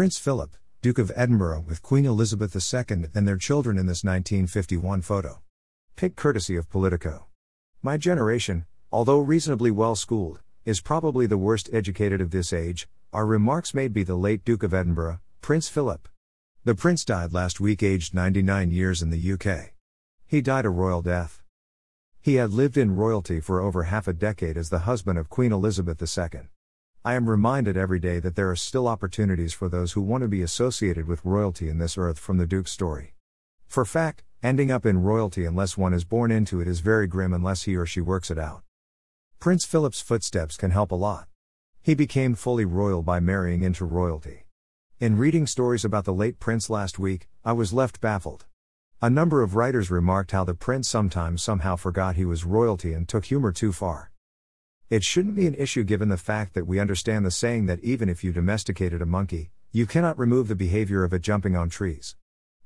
Prince Philip, Duke of Edinburgh, with Queen Elizabeth II and their children in this 1951 photo. Pick courtesy of Politico. My generation, although reasonably well schooled, is probably the worst educated of this age, are remarks made by the late Duke of Edinburgh, Prince Philip. The Prince died last week aged 99 years in the UK. He died a royal death. He had lived in royalty for over half a decade as the husband of Queen Elizabeth II. I am reminded every day that there are still opportunities for those who want to be associated with royalty in this earth from the Duke's story. For fact, ending up in royalty unless one is born into it is very grim unless he or she works it out. Prince Philip's footsteps can help a lot. He became fully royal by marrying into royalty. In reading stories about the late prince last week, I was left baffled. A number of writers remarked how the prince sometimes somehow forgot he was royalty and took humor too far. It shouldn't be an issue given the fact that we understand the saying that even if you domesticated a monkey, you cannot remove the behavior of it jumping on trees.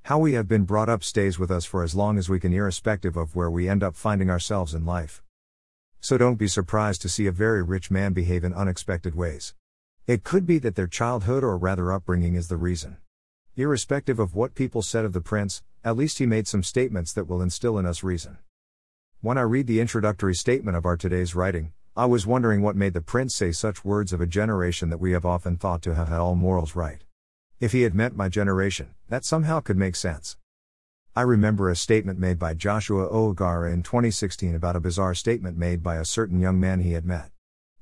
How we have been brought up stays with us for as long as we can, irrespective of where we end up finding ourselves in life. So don't be surprised to see a very rich man behave in unexpected ways. It could be that their childhood or rather upbringing is the reason. Irrespective of what people said of the prince, at least he made some statements that will instill in us reason. When I read the introductory statement of our today's writing, I was wondering what made the prince say such words of a generation that we have often thought to have had all morals right. If he had meant my generation, that somehow could make sense. I remember a statement made by Joshua Oigara in 2016 about a bizarre statement made by a certain young man he had met.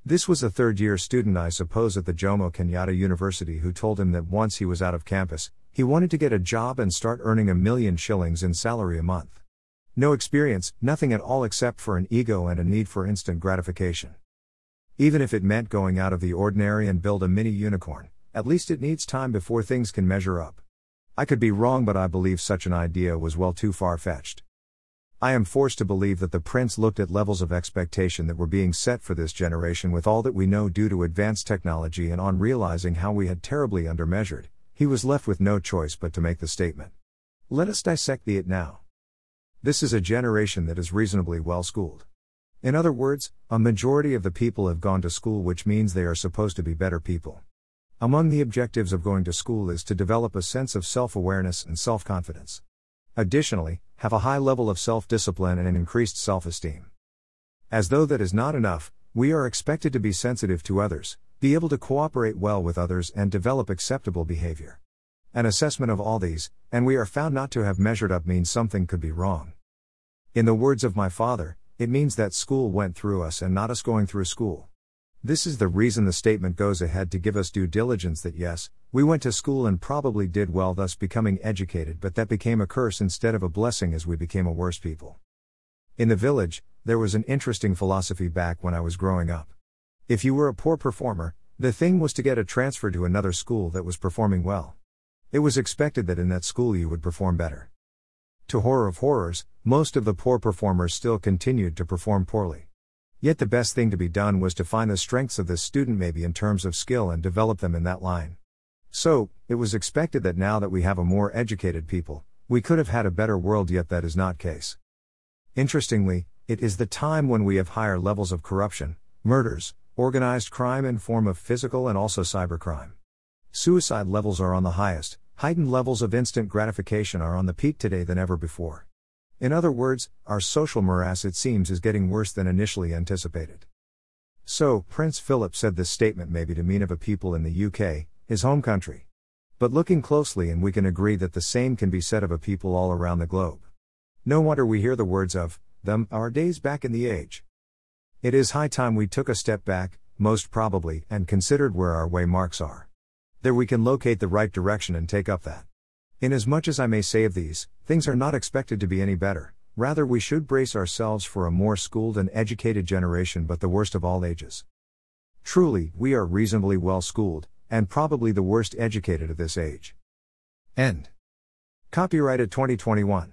This was a third year student, I suppose, at the Jomo Kenyatta University who told him that once he was out of campus, he wanted to get a job and start earning a million shillings in salary a month. No experience, nothing at all except for an ego and a need for instant gratification. Even if it meant going out of the ordinary and build a mini unicorn, at least it needs time before things can measure up. I could be wrong, but I believe such an idea was well too far fetched. I am forced to believe that the prince looked at levels of expectation that were being set for this generation with all that we know due to advanced technology, and on realizing how we had terribly undermeasured, he was left with no choice but to make the statement. Let us dissect the it now. This is a generation that is reasonably well schooled. In other words, a majority of the people have gone to school, which means they are supposed to be better people. Among the objectives of going to school is to develop a sense of self awareness and self confidence. Additionally, have a high level of self discipline and an increased self esteem. As though that is not enough, we are expected to be sensitive to others, be able to cooperate well with others, and develop acceptable behavior. An assessment of all these, and we are found not to have measured up, means something could be wrong. In the words of my father, it means that school went through us and not us going through school. This is the reason the statement goes ahead to give us due diligence that yes, we went to school and probably did well, thus becoming educated, but that became a curse instead of a blessing as we became a worse people. In the village, there was an interesting philosophy back when I was growing up. If you were a poor performer, the thing was to get a transfer to another school that was performing well. It was expected that in that school you would perform better. To horror of horrors, most of the poor performers still continued to perform poorly. Yet the best thing to be done was to find the strengths of this student, maybe in terms of skill, and develop them in that line. So, it was expected that now that we have a more educated people, we could have had a better world, yet that is not case. Interestingly, it is the time when we have higher levels of corruption, murders, organized crime in form of physical and also cybercrime. Suicide levels are on the highest, Heightened levels of instant gratification are on the peak today than ever before. In other words, our social morass, it seems, is getting worse than initially anticipated. So, Prince Philip said this statement may be to mean of a people in the UK, his home country. But looking closely, and we can agree that the same can be said of a people all around the globe. No wonder we hear the words of them, our days back in the age. It is high time we took a step back, most probably, and considered where our waymarks are. There we can locate the right direction and take up that. Inasmuch as I may say of these, things are not expected to be any better, rather, we should brace ourselves for a more schooled and educated generation, but the worst of all ages. Truly, we are reasonably well schooled, and probably the worst educated of this age. End. Copyrighted 2021.